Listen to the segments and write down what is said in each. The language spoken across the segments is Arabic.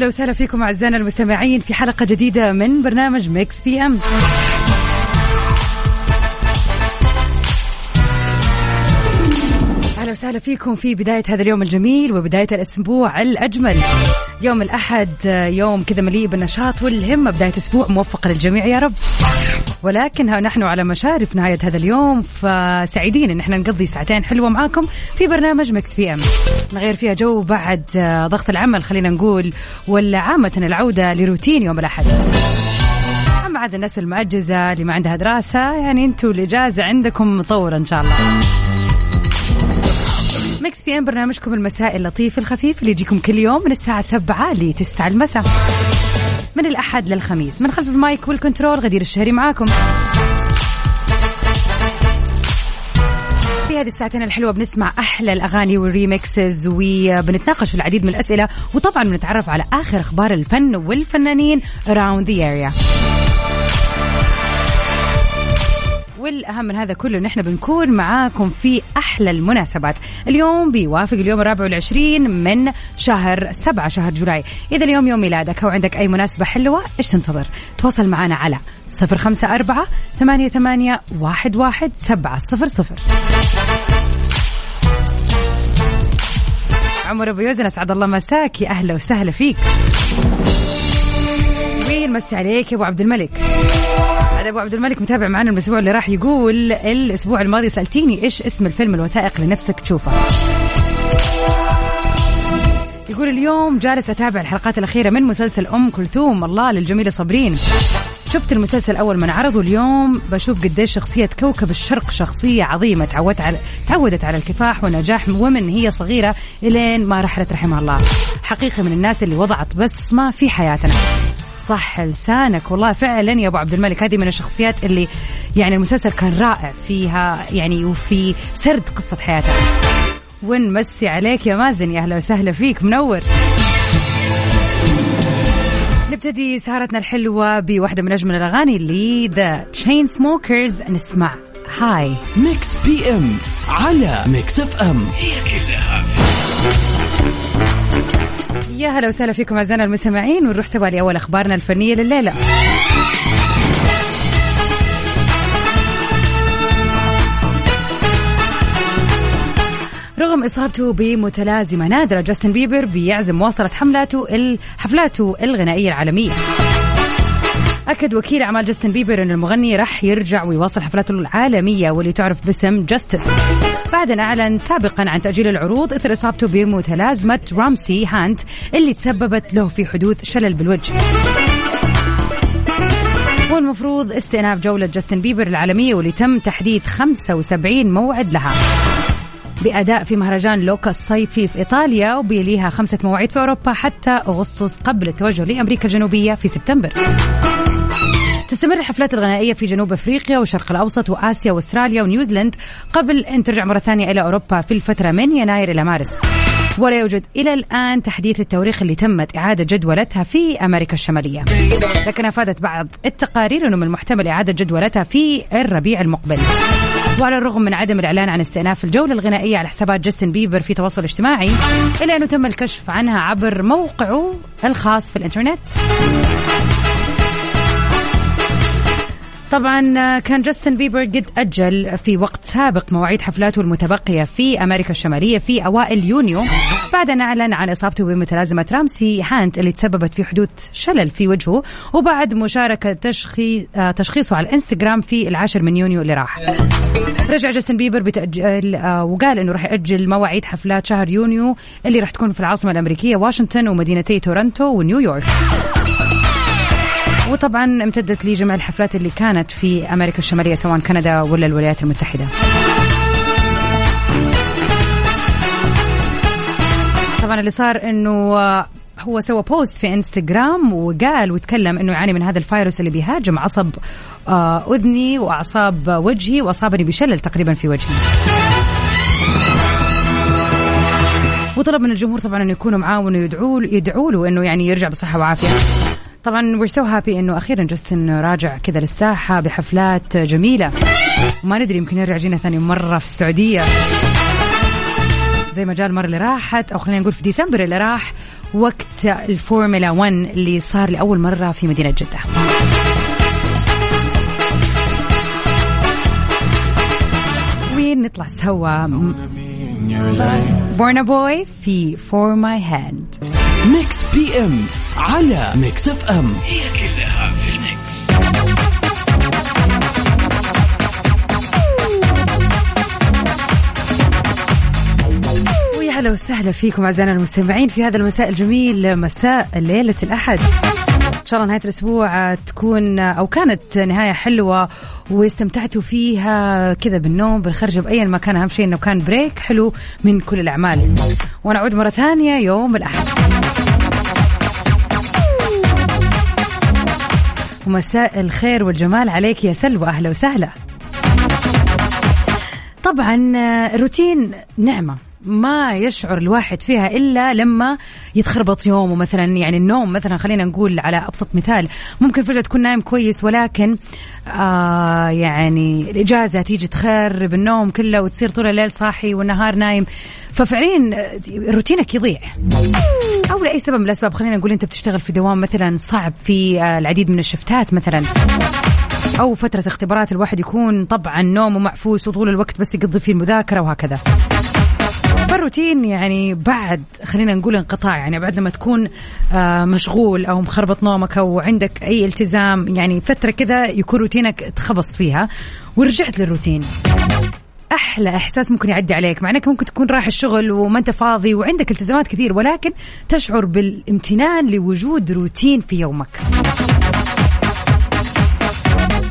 ويا هلا وسهلا فيكم أعزائنا المستمعين في حلقة جديدة من برنامج ميكس PM. وسهلا فيكم في بداية هذا اليوم الجميل وبداية الأسبوع الأجمل. يوم الأحد آه، يوم كذا مليء بالنشاط والهمة. بداية أسبوع موفقه للجميع يا رب. ولكن ها نحن على مشارف نهاية هذا اليوم فسعيدين إن إحنا نقضي ساعتين حلوة معاكم في برنامج ميكس PM. نغير فيها جو بعد آه، ضغط العمل خلينا نقول ولا عامة العودة لروتين يوم الأحد. أما عاد الناس المأجزة اللي ما عندها دراسة يعني أنتوا الإجازة عندكم مطولة إن شاء الله. ميكس PM برنامجكم المسائي اللطيف الخفيف اللي يجيكم كل يوم من الساعة 7 ل 9 المساء. من الأحد للخميس. من خلف ال mic وال control غدير الشهري معاكم. في هذه الساعتين الحلوة بنسمع أحلى الأغاني وال remixes وبنتناقش في العديد من الأسئلة. وطبعا بنتعرف على آخر أخبار الفن والفنانين around the area. والاهم من هذا كله نحن بنكون معاكم في أحلى المناسبات. اليوم بيوافق اليوم الرابع والعشرين من شهر سبعة شهر July. إذا اليوم يوم ميلادك أو عندك أي مناسبة حلوة إيش تنتظر؟ تواصل معنا على صفر خمسة أربعة ثمانية ثمانية واحد واحد سبعة صفر صفر. عمر أبو يوزن أسعد الله مساك. يا أهلا وسهلا فيك. ونمسي عليك؟ يا أبو عبد الملك. أبو عبد الملك متابع معنا الأسبوع اللي راح يقول الأسبوع الماضي سألتيني إيش اسم الفيلم الوثائق اللي نفسك تشوفه؟ يقول اليوم جالس أتابع الحلقات الأخيرة من مسلسل أم كلثوم الله للجميلة صابرين. شفت المسلسل أول من عرضه اليوم بشوف قديش شخصية كوكب الشرق شخصية عظيمة تعودت على تعودت على الكفاح ونجاح ومن هي صغيرة إلين ما رحلت رحمها الله. حقيقه من الناس اللي وضعت بصمه في حياتنا. صح لسانك. والله فعلا يا أبو عبد الملك هذه من الشخصيات اللي يعني المسلسل كان رائع فيها يعني وفي سرد قصة حياتها. ونمسي عليك يا مازن يا أهلا وسهلا فيك منور. نبتدي سهرتنا الحلوة بواحدة من أجمل الأغاني اللي The Chainsmokers نسمع. هاي ميكس PM على ميكس FM هي كلها. يا هلا وسهلا فيكم أعزائنا المستمعين ونروح سوا لأول أخبارنا الفنية لليلة. رغم إصابته بمتلازمة نادره جاستن بيبر بيعزم مواصلة حملاته حفلاته الغنائية العالمية. أكد وكيل أعمال جاستن بيبر أن المغني راح يرجع ويواصل حفلاته العالمية واللي تعرف باسم Justice. بعد أن أعلن سابقا عن تأجيل العروض إثر إصابته بمتلازمة رامسي هانت اللي تسببت له في حدوث شلل بالوجه. والمفروض استئناف جولة جاستن بيبر العالمية واللي تم تحديد 75 موعد لها. بأداء في مهرجان لوكا الصيفي في إيطاليا وبيليها خمسة مواعيد في أوروبا حتى أغسطس قبل التوجه لأمريكا الجنوبية في سبتمبر. تستمر الحفلات الغنائية في جنوب أفريقيا والشرق الأوسط وآسيا وأستراليا ونيوزيلند قبل أن ترجع مرة ثانية إلى أوروبا في الفترة من يناير إلى مارس. ولا يوجد إلى الآن تحديث التواريخ اللي تمت إعادة جدولتها في أمريكا الشمالية. لكن أفادت بعض التقارير أنه من المحتمل إعادة جدولتها في الربيع المقبل. وعلى الرغم من عدم الإعلان عن استئناف الجولة الغنائية على حسابات جاستن بيبر في تواصل اجتماعي إلا أنه تم الكشف عنها عبر موقعه الخاص في الإنترنت. طبعا كان جاستن بيبر قد أجل في وقت سابق مواعيد حفلاته المتبقية في أمريكا الشمالية في أوائل يونيو. بعد أن أعلن عن إصابته بمتلازمة رامسي هانت اللي تسببت في حدوث شلل في وجهه وبعد مشاركة تشخيص تشخيصه على الإنستغرام في العاشر من يونيو اللي راح. رجع جاستن بيبر بتأجل وقال إنه راح يأجل مواعيد حفلات شهر يونيو اللي راح تكون في العاصمة الأمريكية واشنطن ومدينتي تورنتو ونيويورك. وطبعا امتدت لي جميع الحفلات اللي كانت في أمريكا الشمالية سواء كندا ولا الولايات المتحدة. طبعا اللي صار إنه هو سوى post في انستغرام وقال وتكلم إنه يعاني من هذا الفيروس اللي بيهاجم عصب آه، أذني وأعصاب وجهي واصابني بشلل تقريبا في وجهي. وطلب من الجمهور طبعا إنه يكونوا معاه وإنه يدعوا يدعوا له إنه يعني يرجع بصحة وعافية. طبعا we're so happy إنه أخيرا جاستن راجع كذا للساحة بحفلات جميلة. وما ندري يمكن يرجع يجينا ثاني مرة في السعودية. زي ما جاء المرة اللي راحت أو خلينا نقول في ديسمبر اللي راح وقت الفورمولا 1 اللي صار لأول مرة في مدينة جدة. نطلع سوا؟ Burna Boy في For My Hand Mix PM على Mix FM هي كلها في ال mix. ويا هلا وسهلا فيكم أعزائنا المستمعين في هذا المساء الجميل مساء ليلة الأحد. شاء الله نهاية الأسبوع تكون أو كانت نهاية حلوة واستمتعتوا فيها كذا بالنوم بالخرجه بأي مكان. أهم شيء إنه كان بريك حلو من كل الأعمال. ونعود مرة ثانية يوم الأحد. ومساء الخير والجمال عليك يا سلوى. أهلا وسهلا. طبعا الروتين نعمة. ما يشعر الواحد فيها إلا لما يتخربط يومه. مثلا يعني النوم مثلا خلينا نقول على أبسط مثال ممكن فجأة تكون نايم كويس ولكن آه يعني الإجازة تيجي تخرب النوم كله وتصير طول الليل صاحي والنهار نايم. ففعليا روتينك يضيع. أو لأي سبب من الأسباب خلينا نقول أنت بتشتغل في دوام مثلا صعب في آه، العديد من الشفتات مثلا. أو فترة اختبارات الواحد يكون طبعا نومه معفوس وطول الوقت بس يقضي فيه المذاكرة وهكذا. فالروتين يعني بعد خلينا نقول انقطاع يعني بعد لما تكون آه، مشغول أو مخربط نومك أو عندك أي التزام يعني فترة كذا يكون روتينك تخبص فيها. ورجعت للروتين. أحلى إحساس ممكن يعدي عليك مع إنك ممكن تكون رايح الشغل وما أنت فاضي وعندك التزامات كثير ولكن تشعر بالامتنان لوجود روتين في يومك.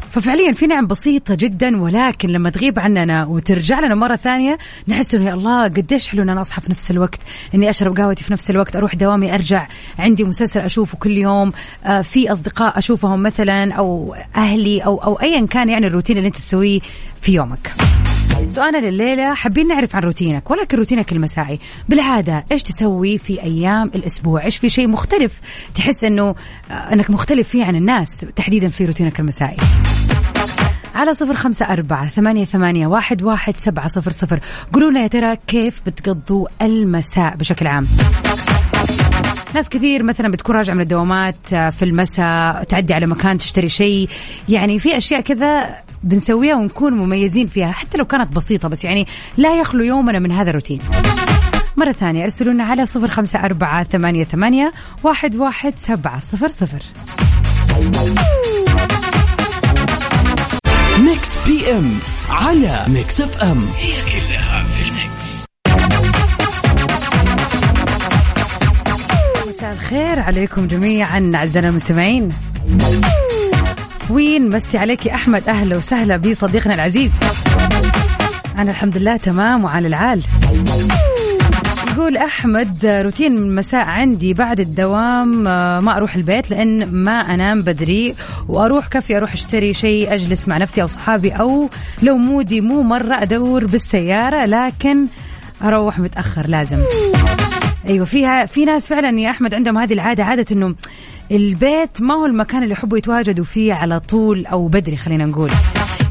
ففعليا في نعم بسيطة جدا ولكن لما تغيب عننا وترجع لنا مرة ثانية نحس إنه يا الله قديش حلو ان أنا اصحى في نفس الوقت إني أشرب قهوتي في نفس الوقت أروح دوامي أرجع عندي مسلسل أشوفه كل يوم آه في أصدقاء أشوفهم مثلا أو أهلي أو أو ايا كان يعني الروتين اللي أنت تسويه في يومك. سؤالنا لليلة حابين نعرف عن روتينك ولكن روتينك المسائي. بالعادة إيش تسوي في أيام الأسبوع؟ إيش في شيء مختلف تحس أنه آه، أنك مختلف فيه عن الناس تحديدا في روتينك المسائي؟ على صفر خمسة أربعة ثمانية, ثمانية واحد, واحد سبعة صفر صفر. قولوا لنا يا ترى كيف بتقضوا المساء بشكل عام؟ ناس كثير مثلا بتكون راجعة من الدوامات آه، في المساء تعدي على مكان تشتري شيء. يعني في أشياء كذا بنسويها ونكون مميزين فيها حتى لو كانت بسيطة بس يعني لا يخلو يومنا من هذا الروتين. مرة ثانية ارسلونا على صفر خمسة أربعة ثمانية, ثمانية واحد, واحد سبعة صفر صفر. Mix PM على Mix FM هي كلها في ال mix. مساء الخير عليكم جميعا أعزائنا المستمعين. ونمسي عليك يا أحمد؟ أهلا وسهلا بصديقنا العزيز. أنا الحمد لله تمام وعلى العال. يقول أحمد روتين المساء عندي بعد الدوام آه، ما أروح البيت لأن ما أنام بدري وأروح كفي أروح أشتري شيء أجلس مع نفسي أو صحابي أو لو مودي مو مرة أدور بالسيارة لكن أروح متأخر لازم. أيوه فيها في ناس فعلا يا أحمد عندهم هذه العادة عادة إنه البيت ما هو المكان اللي يحبوا يتواجدوا فيه على طول أو بدري خلينا نقول.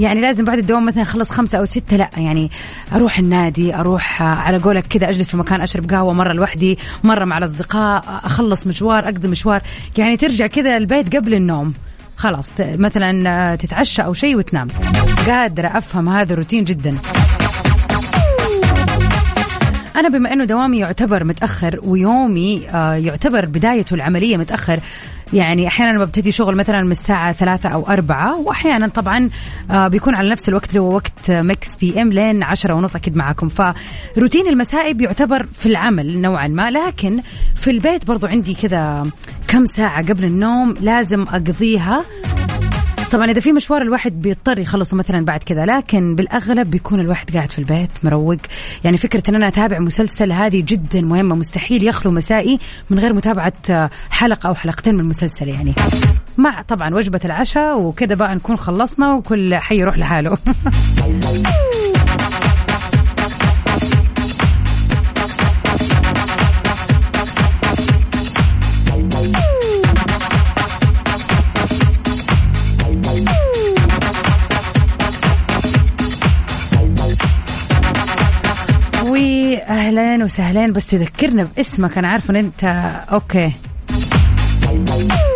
يعني لازم بعد الدوام مثلا أخلص خمسة أو ستة لا يعني أروح النادي أروح على قولك كذا أجلس في مكان أشرب قهوة مرة لوحدي مرة مع الأصدقاء أخلص مشوار أقضي مشوار. يعني ترجع كذا البيت قبل النوم. خلاص مثلا تتعشى أو شيء وتنام. قادرة أفهم هذا الروتين جدا. أنا بما أنه دوامي يعتبر متأخر ويومي آه، يعتبر بدايته العملية متأخر يعني أحيانا ببتدي شغل مثلا من الساعة ثلاثة أو أربعة وأحيانا طبعا آه، بيكون على نفس الوقت اللي هو وقت Mix PM لين عشرة ونص أكيد معاكم. فروتين المسائي بيعتبر في العمل نوعا ما لكن في البيت برضو عندي كذا كم ساعة قبل النوم لازم أقضيها. طبعا إذا في مشوار الواحد بيضطر يخلصه مثلا بعد كذا لكن بالأغلب بيكون الواحد قاعد في البيت مروق. يعني فكرة إن أنا أتابع مسلسل هذه جدا مهمة مستحيل يخلو مسائي من غير متابعة حلقة أو حلقتين من المسلسل يعني. مع طبعا وجبة العشاء وكذا بقى نكون خلصنا وكل حي يروح لحاله. أهلا وسهلا بس تذكرنا باسمك أنا عارفة إن انت okay.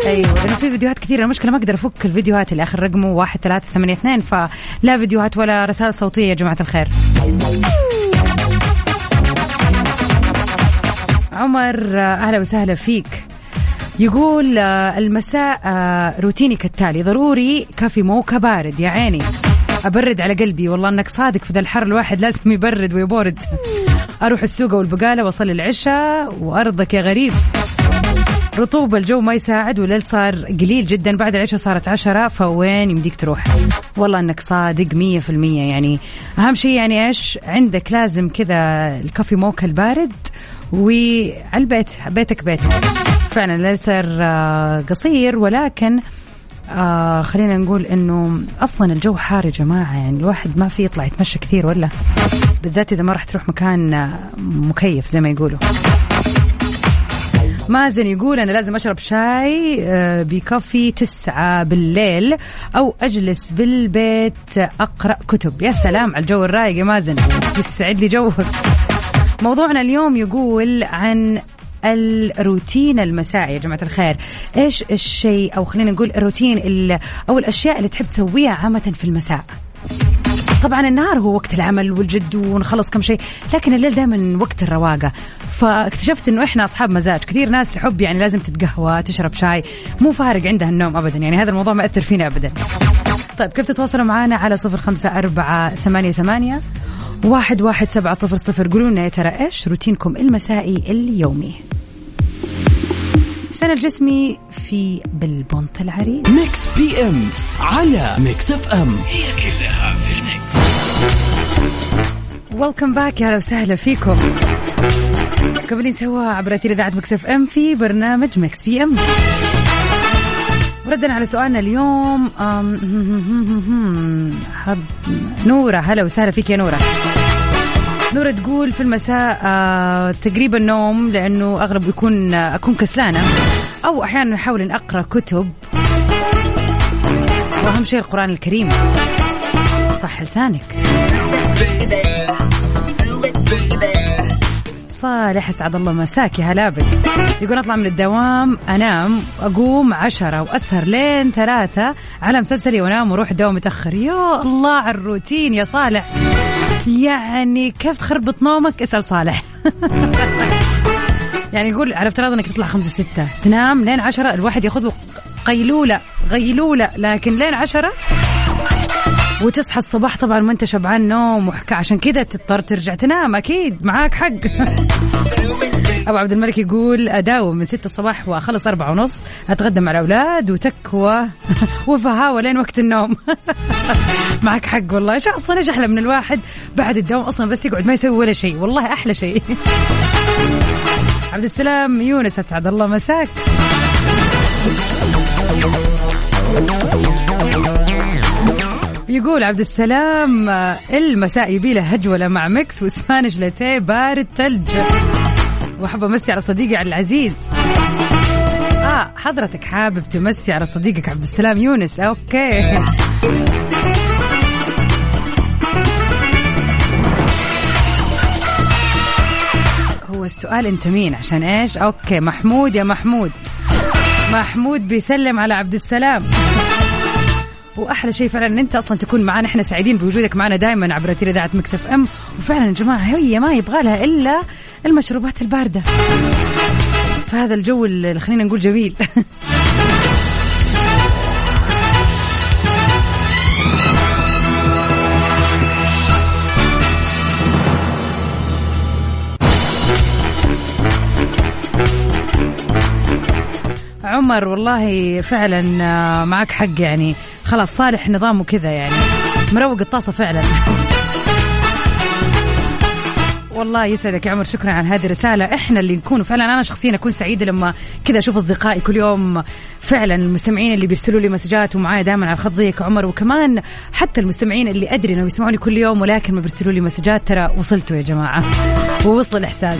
أيوه لأنه في فيديوهات كثيرة المشكلة ما أقدر أفك الفيديوهات اللي آخر رقمه واحد ثلاثة ثمانية اثنين فلا فيديوهات ولا رسائل صوتية يا جماعة الخير. عمر أهلا وسهلا فيك. يقول المساء روتيني كالتالي ضروري cafe mocha بارد يا عيني. أبرد. على قلبي. والله أنك صادق في ذا الحر الواحد لازم يبرد ويبورد. أروح السوق والبقاله وأصلي العشاء وأرضك يا غريب. رطوبة الجو ما يساعد والليل صار قليل جدا. بعد العشاء صارت عشرة فوين يمديك تروح؟ والله أنك صادق مية في المية. يعني أهم شيء يعني إيش؟ عندك لازم كذا ال cafe mocha البارد وعلى البيت بيتك بيتك. فعلا الليل صار آه، قصير ولكن آه خلينا نقول إنه أصلا الجو حار يا جماعة يعني الواحد ما في يطلع يتمشى كثير ولا؟ بالذات إذا ما راح تروح مكان مكيف زي ما يقولوا. مازن يقول أنا لازم أشرب شاي آه، بكافي تسعة بالليل أو أجلس بالبيت أقرأ كتب. يا سلام على الجو الرايق يا مازن يسعد لي جوك موضوعنا اليوم يقول عن الروتين المسائي يا جماعة الخير. إيش الشيء أو خلينا نقول الروتين أو الأشياء اللي تحب تسويها عامة في المساء؟ طبعا النهار هو وقت العمل والجد ونخلص كم شيء لكن الليل دائما وقت الرواقة. فاكتشفت إنه إحنا أصحاب مزاج. كثير ناس تحب يعني لازم تتقهوى تشرب شاي. مو فارق عندها النوم ابدا يعني هذا الموضوع ما يأثر فينا ابدا. طيب كيف تتواصلوا معنا على صفر خمسة أربعة ثمانية ثمانية واحد واحد سبعة صفر صفر؟ قولوا لنا يا ترى إيش روتينكم المسائي اليومي؟ حسين الجسمي في بالبنط العريض. Mix PM على Mix FM. هي كلها في ال mix. welcome back يا أهلا وسهلا فيكم. مكملين سوا عبر أثير إذاعة Mix FM في برنامج Mix PM. ردا على سؤالنا اليوم حب نورة. هلا وسهلا فيك يا نورة. نورة تقول في المساء آه تقريبا نوم لأنه أغلب يكون آه أكون كسلانة. أو أحيانا أحاول أن أقرأ كتب. وأهم شيء القرآن الكريم. صح لسانك. صالح أسعد الله مساك يا هلا بك يقول أطلع من الدوام أنام أقوم عشرة وأسهر لين ثلاثة على مسلسلي وأنام وأروح الدوام متأخر. يا الله على الروتين يا صالح. يعني كيف تخربط نومك؟ اسأل صالح. يعني يقول على افتراض إنك تطلع خمسة ستة. تنام لين عشرة الواحد ياخذ له قيلولة غيلولة لكن لين عشرة وتصحى الصباح طبعا ما انت شبعان نوم وحكا. عشان كذا تضطر ترجع تنام أكيد معاك حق. أبو عبد الملك يقول أداوم من 6 الصباح وأخلص أربعة ونص اتغدى مع الأولاد وأتقهوى وفهاوة لين وقت النوم. معك حق والله. إيش أصلا إيش أحلى من الواحد بعد الدوام أصلا بس يقعد ما يسوي ولا شيء. والله أحلى شيء. عبد السلام يونس أسعد الله مساك. يقول عبد السلام المساء يبي له هجولة مع Mix و Spanish latte بارد ثلج وأحب أمسي على صديقي العزيز. آه حضرتك حابب تمسي على صديقك عبد السلام يونس. okay. هو السؤال أنت مين؟ عشان إيش؟ okay محمود يا محمود. محمود بيسلم على عبد السلام. وأحلى شيء فعلا إن أنت أصلا تكون معنا إحنا سعيدين بوجودك معنا دائما عبر أثير إذاعة Mix FM. وفعلا يا جماعة هي ما يبغى لها إلا المشروبات الباردة. فهذا الجو اللي خلينا نقول جميل. عمر والله فعلا آه، معك حق يعني. خلاص صالح نظامه كذا يعني. مروق الطاسة فعلا. والله يسعدك يا عمر شكرا على هذه الرسالة. إحنا اللي نكون فعلا أنا شخصيا أكون سعيدة لما كذا أشوف أصدقائي كل يوم فعلا المستمعين اللي بيرسلوا لي مسجات ومعايا دائما على الخط زيك عمر. وكمان حتى المستمعين اللي أدري إنهم يسمعوني كل يوم ولكن ما بيرسلوا لي مسجات ترى وصلتوا يا جماعة. ووصل الاحساس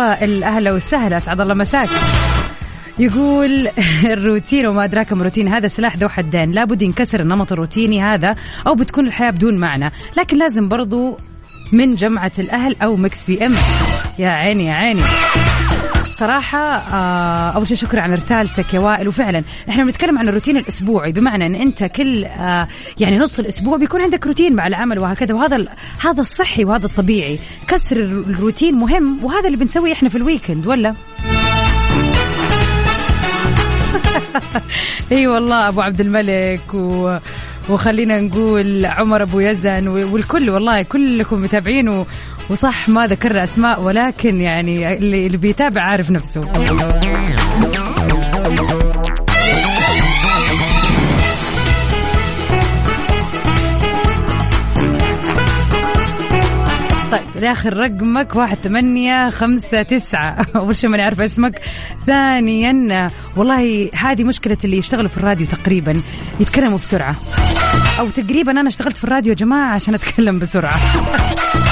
وائل أهلا وسهلا أسعد الله مساك. يقول الروتين وما أدراك ما روتين هذا سلاح ذو حدين. لابد ينكسر النمط الروتيني هذا أو بتكون الحياة بدون معنى. لكن لازم برضو من جمعة الأهل أو Mix PM. يا عيني يا عيني. صراحة آه أول شيء شكرا على رسالتك يا وائل وفعلا إحنا بنتكلم عن الروتين الأسبوعي بمعنى أن أنت كل آه يعني نص الأسبوع بيكون عندك روتين مع العمل وهكذا وهذا هذا الصحي وهذا الطبيعي كسر الروتين مهم وهذا اللي بنسويه إحنا في الويكند ولا؟ إي والله أبو عبد الملك و... وخلينا نقول عمر أبو يزن والكل والله كلكم متابعين. وصح ما ذكرنا أسماء ولكن يعني اللي, اللي بيتابع عارف نفسه. طيب الآخر رقمك واحد ثمانية خمسة تسعة. أول شيء ماني عارفة اسمك. ثانيا والله هذه مشكلة اللي يشتغلوا في الراديو تقريبا يتكلموا بسرعة. أو تقريبا أنا اشتغلت في الراديو يا جماعة عشان أتكلم بسرعة.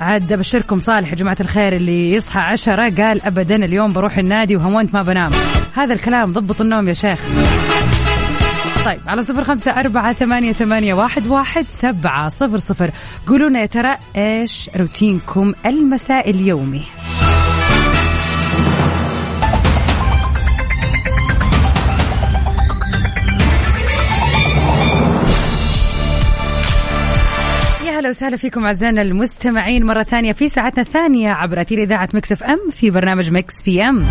عاد أبشركم صالح يا جماعة الخير اللي يصحى عشرة. قال ابدا اليوم بروح النادي وهونت ما بنام. هذا الكلام ضبط النوم يا شيخ. طيب على صفر خمسة أربعة ثمانية, ثمانية واحد, واحد سبعة صفر صفر. قولوا يا ترى إيش روتينكم المسائي اليومي؟ أهلا وسهلا فيكم أعزائنا المستمعين مرة ثانية في ساعتنا الثانية عبر أثير إذاعة Mix FM في برنامج Mix PM.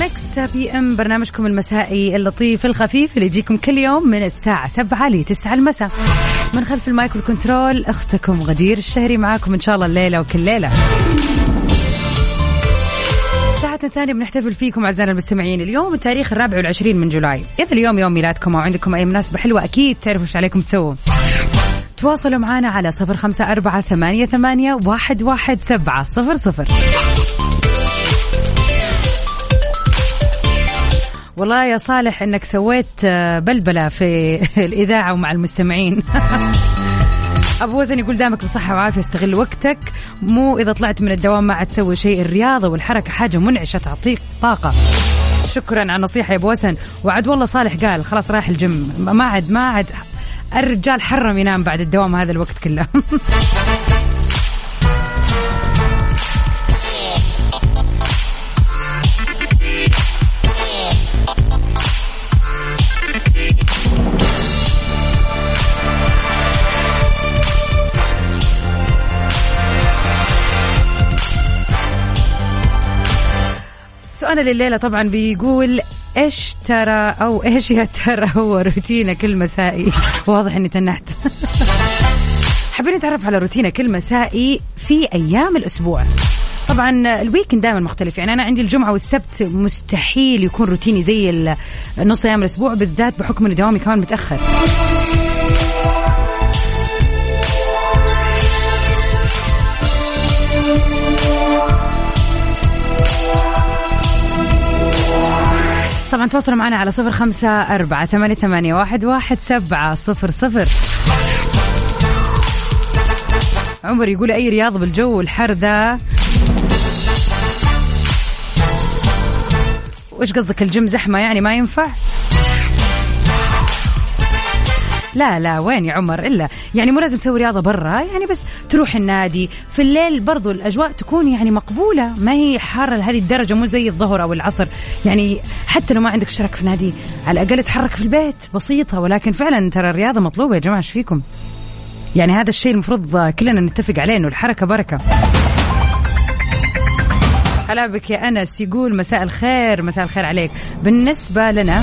Mix PM برنامجكم المسائي اللطيف الخفيف اللي يجيكم كل يوم من الساعة 7 ل 9 المساء. من خلف ال mic وال control أختكم غدير الشهري معاكم إن شاء الله الليلة وكل ليلة. ساعتنا الثانية بنحتفل فيكم أعزائنا المستمعين اليوم التاريخ الرابع والعشرين من July. إذا اليوم يوم ميلادكم أو عندكم أي مناسبة حلوة أكيد تعرفوا إيش عليكم تسووا. تواصلوا معنا على صفر خمسة أربعة ثمانية, ثمانية واحد, واحد سبعة صفر صفر. والله يا صالح إنك سويت آه، بلبلة في الإذاعة ومع المستمعين. أبو وزن يقول دامك بصحة وعافية استغل وقتك. مو إذا طلعت من الدوام ما عاد تسوي شيء الرياضة والحركة حاجة منعشة تعطيك طاقة. شكرا على النصيحة يا أبو وسن وعد والله صالح قال خلاص رايح الجيم. ما عاد ما عاد الرجال حرم ينام بعد الدوام هذا الوقت كله. سؤال الليلة طبعا بيقول إيش ترى أو إيش يا ترى هو روتينك المسائي؟ واضح إني تنحت. حابين نتعرف على روتينك المسائي في أيام الأسبوع. طبعا ال weekend دائما مختلف. يعني أنا عندي الجمعة والسبت مستحيل يكون روتيني زي نص أيام الأسبوع بالذات بحكم إن دوامي كمان متأخر. طبعا تواصلوا معنا على صفر خمسة أربعة ثمانية, ثمانية واحد, واحد سبعة صفر صفر. عمر يقول أي رياضة بالجو الحر ذا وش قصدك الجيم زحمة يعني ما ينفع؟ لا لا وين يا عمر؟ إلا يعني مو لازم تسوي رياضة برا يعني بس تروح النادي. في الليل برضو الأجواء تكون يعني مقبولة. ما هي حارة لهذه الدرجة مو زي الظهر أو العصر. يعني حتى لو ما عندك اشتراك في نادي على الأقل تحرك في البيت. بسيطة. ولكن فعلا ترى الرياضة مطلوبة يا جماعة. إيش فيكم؟ يعني هذا الشيء المفروض كلنا نتفق عليه إنه الحركة بركة. هلا بك يا أنس يقول مساء الخير مساء الخير عليك. بالنسبة لنا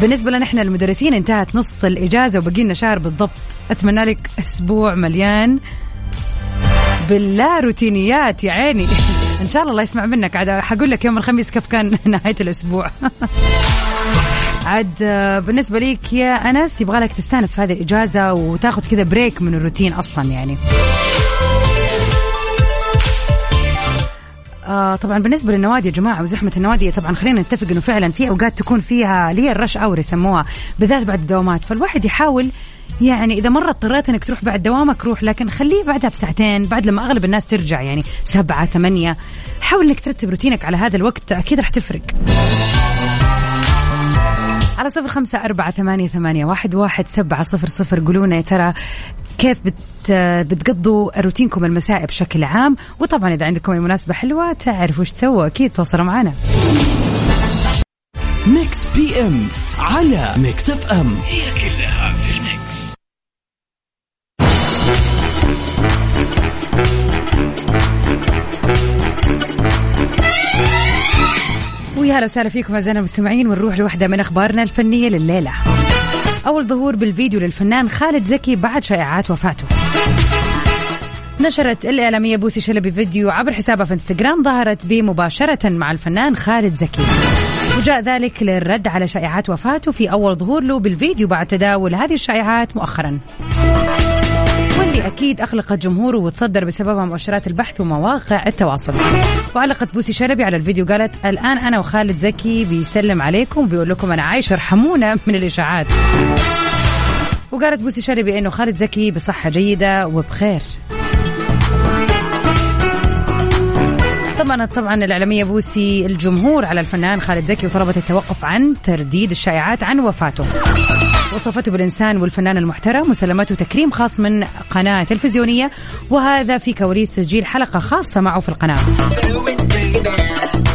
بالنسبة لنا إحنا المدرسين انتهت نص الإجازة وبقي لنا شهر بالضبط. أتمنى لك أسبوع مليان بالله روتينيات يا عيني. إن شاء الله الله يسمع منك. عاد حقول لك يوم الخميس كيف كان نهاية الأسبوع. عاد بالنسبة ليك يا أنس يبغى لك تستأنس في هذه الإجازة وتاخذ كذا break من الروتين أصلا يعني. آه طبعا بالنسبة للنوادي يا جماعة وزحمة النوادي طبعا خلينا نتفق إنه فعلا في أوقات تكون فيها اللي هي ال rush hour يسموها بالذات بعد الدوامات. فالواحد يحاول يعني إذا مرة اضطريت إنك تروح بعد دوامك روح لكن خليه بعدها بساعتين بعد لما أغلب الناس ترجع يعني سبعة ثمانية. حاول إنك ترتب روتينك على هذا الوقت أكيد راح تفرق. على صفر خمسة أربعة ثمانية, ثمانية واحد, واحد سبعة صفر صفر. قولونا يا ترى كيف بت بتقضوا روتينكم المسائي بشكل عام؟ وطبعا إذا عندكم أي مناسبة حلوة تعرفوا وش تسووا أكيد تواصلوا معنا. Mix PM على Mix FM. هي كلها ويا هلا وسهلا فيكم اعزائنا المستمعين ونروح لوحده من أخبارنا الفنية لليلة. أول ظهور بالفيديو للفنان خالد زكي بعد شائعات وفاته. نشرت الإعلامية بوسي شلبي فيديو عبر حسابها في إنستغرام ظهرت به مباشرة مع الفنان خالد زكي وجاء ذلك للرد على شائعات وفاته في أول ظهور له بالفيديو بعد تداول هذه الشائعات مؤخرا واللي أكيد أخلقت جمهوره وتصدر بسببها مؤشرات البحث ومواقع التواصل. وعلقت بوسي شلبي على الفيديو قالت الآن أنا وخالد زكي بيسلم عليكم بيقول لكم أنا عايش ارحمونا من الإشاعات. وقالت بوسي شلبي إنه خالد زكي بصحة جيدة وبخير. طبعا طبعا الإعلامية بوسي الجمهور على الفنان خالد زكي وطلبت التوقف عن ترديد الشائعات عن وفاته. وصفته بالإنسان والفنان المحترم وسلمته تكريم خاص من قناة تلفزيونية. وهذا في كواليس تسجيل حلقة خاصة معه في القناة.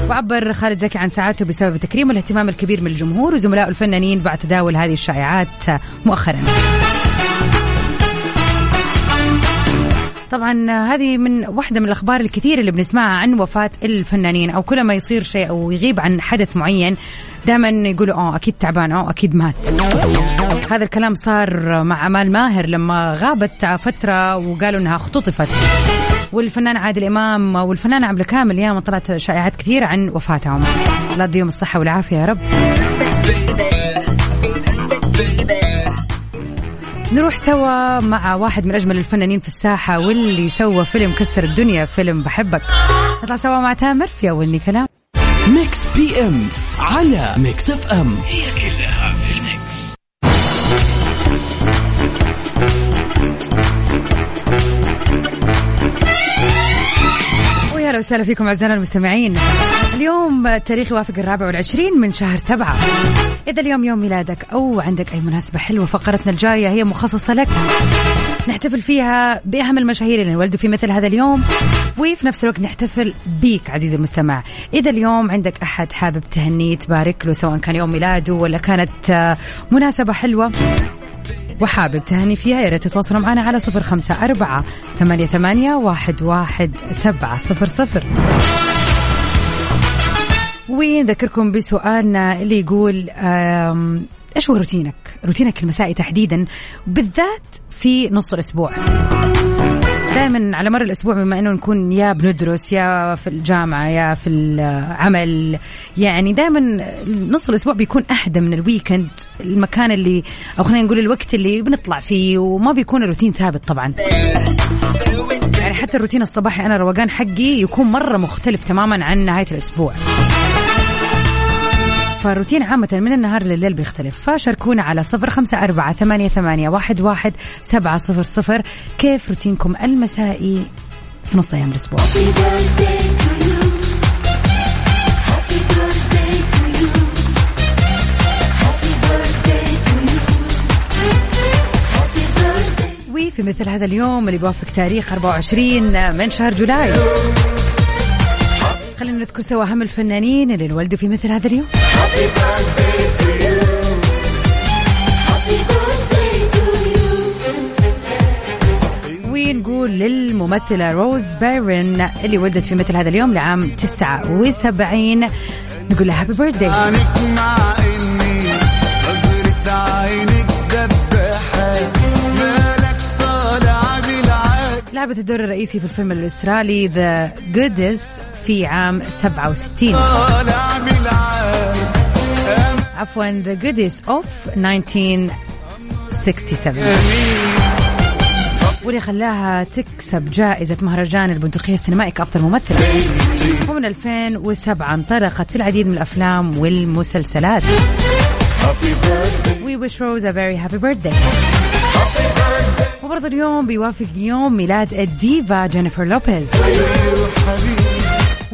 وعبر خالد زكي عن سعادته بسبب التكريم والاهتمام الكبير من الجمهور وزملائه الفنانين بعد تداول هذه الشائعات مؤخرا. طبعا هذه من واحدة من الأخبار الكثيرة اللي بنسمعها عن وفاة الفنانين أو كل ما يصير شيء أو يغيب عن حدث معين دائما يقولوا آه أكيد تعبان آه أكيد مات. هذا الكلام صار مع أمال ماهر لما غابت فترة وقالوا إنها اختطفت. والفنان عادل إمام والفنان عبد الكامل ياما طلعت شائعات كثيرة عن وفاتهم. الله يديهم الصحة والعافية يا رب. نروح سوا مع واحد من أجمل الفنانين في الساحة واللي سوى فيلم كسر الدنيا فيلم بحبك. نطلع سوا مع تامر في أول كلام. Mix PM على Mix FM. هي كلها. ويا أهلا وسهلا فيكم أعزائنا المستمعين. اليوم التاريخ يوافق الرابع والعشرين من شهر سبعة. إذا اليوم يوم ميلادك أو عندك أي مناسبة حلوة فقرتنا الجاية هي مخصصة لك. نحتفل فيها بأهم المشاهير اللي انولدوا في مثل هذا اليوم وفي نفس الوقت نحتفل بيك عزيزي المستمع. إذا اليوم عندك أحد حابب تهنيه تبارك له سواء كان يوم ميلاده ولا كانت آه، مناسبة حلوة وحابب تهني فيها يا ريت تتواصلوا معنا على صفر خمسة أربعة ثمانية, ثمانية واحد, واحد سبعة صفر صفر ونذكركم بسؤالنا اللي يقول إيش هو روتينك؟ روتينك المسائي تحديدا بالذات في نص الأسبوع. دائما على مر الأسبوع بما إنه نكون يا بندرس يا في الجامعة يا في العمل يعني دائما نص الأسبوع بيكون أهدى من ال weekend المكان اللي أو خلينا نقول الوقت اللي بنطلع فيه وما بيكون الروتين ثابت طبعا. يعني حتى الروتين الصباحي أنا الروقان حقي يكون مرة مختلف تماما عن نهاية الأسبوع. فالروتين عامة من النهار لليل بيختلف. فشاركونا على صفر خمسة أربعة ثمانية, ثمانية واحد, واحد سبعة صفر صفر. كيف روتينكم المسائي في نص أيام الأسبوع؟ وفي مثل هذا اليوم اللي بيوافق تاريخ 24 من شهر جولاي. خلينا نذكر سوا أهم الفنانين اللي انولدوا في مثل هذا اليوم. ونقول للممثلة روز بيرن اللي ولدت في مثل هذا اليوم لعام 79 نقول لها happy birthday لعبت الدور الرئيسي في الفيلم الأسترالي The Goddess في عام 67 طالع بالعاد عفوا The Goddess of 1967 واللي خلاها تكسب جائزة مهرجان البندقية السينمائي كأفضل ممثلة ومن 2007 انطلقت في العديد من الأفلام والمسلسلات. We wish Rose a very happy birthday. وبرضه اليوم بيوافق يوم ميلاد الديفا جينيفر لوبيز.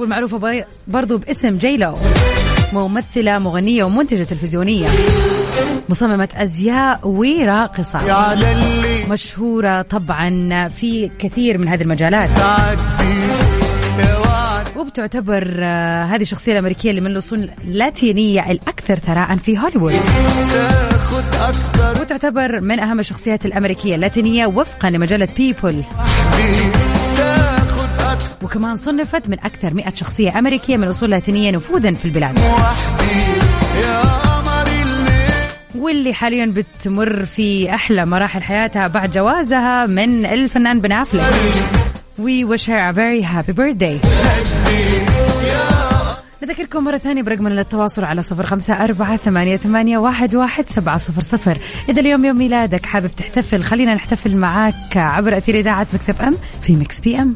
والمعروفة برضو باسم J.Lo ممثلة مغنية ومنتجة تلفزيونية. مصممة أزياء وراقصة. مشهورة طبعا في كثير من هذه المجالات. وبتعتبر آه، هذه الشخصية الأمريكية اللي من الأصول اللاتينية الأكثر ثراء في هوليوود. وتعتبر من أهم الشخصيات الأمريكية اللاتينية وفقا لمجلة بيبل أكتر وكمان صنفت من أكثر 100 شخصية أمريكية من أصول لاتينية نفوذا في البلاد. واللي حاليا بتمر في أحلى مراحل حياتها بعد جوازها من الفنان بن أفلك. We wish her a very happy birthday. نذكركم مرة ثانية برقم للتواصل على صفر خمسة أربعة ثمانية, ثمانية واحد, واحد سبعة صفر صفر. إذا اليوم يوم ميلادك حابب تحتفل خلينا نحتفل معاك عبر أثير إذاعة Mix FM في Mix PM.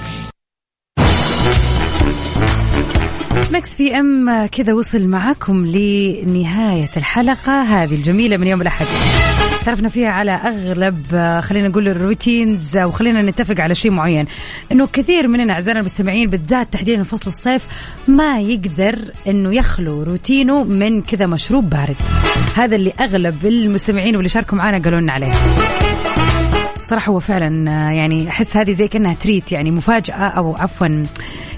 Mix PM كذا وصل معاكم لنهاية الحلقة هذه الجميلة من يوم الأحد. تعرفنا فيها على أغلب آه، خلينا نقول ال routines وخلينا نتفق على شيء معين. إنه كثير مننا أعزائنا المستمعين بالذات تحديدا فصل الصيف ما يقدر إنه يخلو روتينه من كذا مشروب بارد. هذا اللي أغلب المستمعين واللي شاركوا معنا قالوا لنا عليه. بصراحة هو فعلا آه، يعني أحس هذه زي كأنها تريت يعني مفاجأة أو عفوا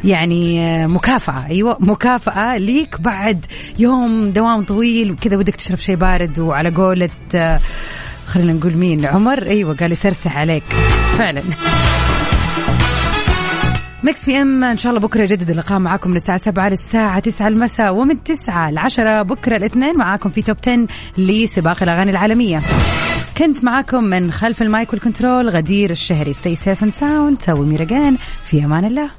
يعني آه، مكافأة. أيوة مكافأة ليك بعد يوم دوام طويل وكذا ودك تشرب شيء بارد وعلى قولة آه، خلينا نقول مين عمر؟ أيوة قال يسرسح عليك. فعلا. مكس بي إم إن شاء الله بكرة يجدد اللقاء معاكم من الساعة 7 للساعة 9 المساء ومن 9 ل 10 بكرة الاثنين معاكم في توب 10 لسباق الأغاني العالمية. كنت معاكم من خلف المايك والكنترول غدير الشهري ستي سيف ساوند سوي ميرجان في أمان الله.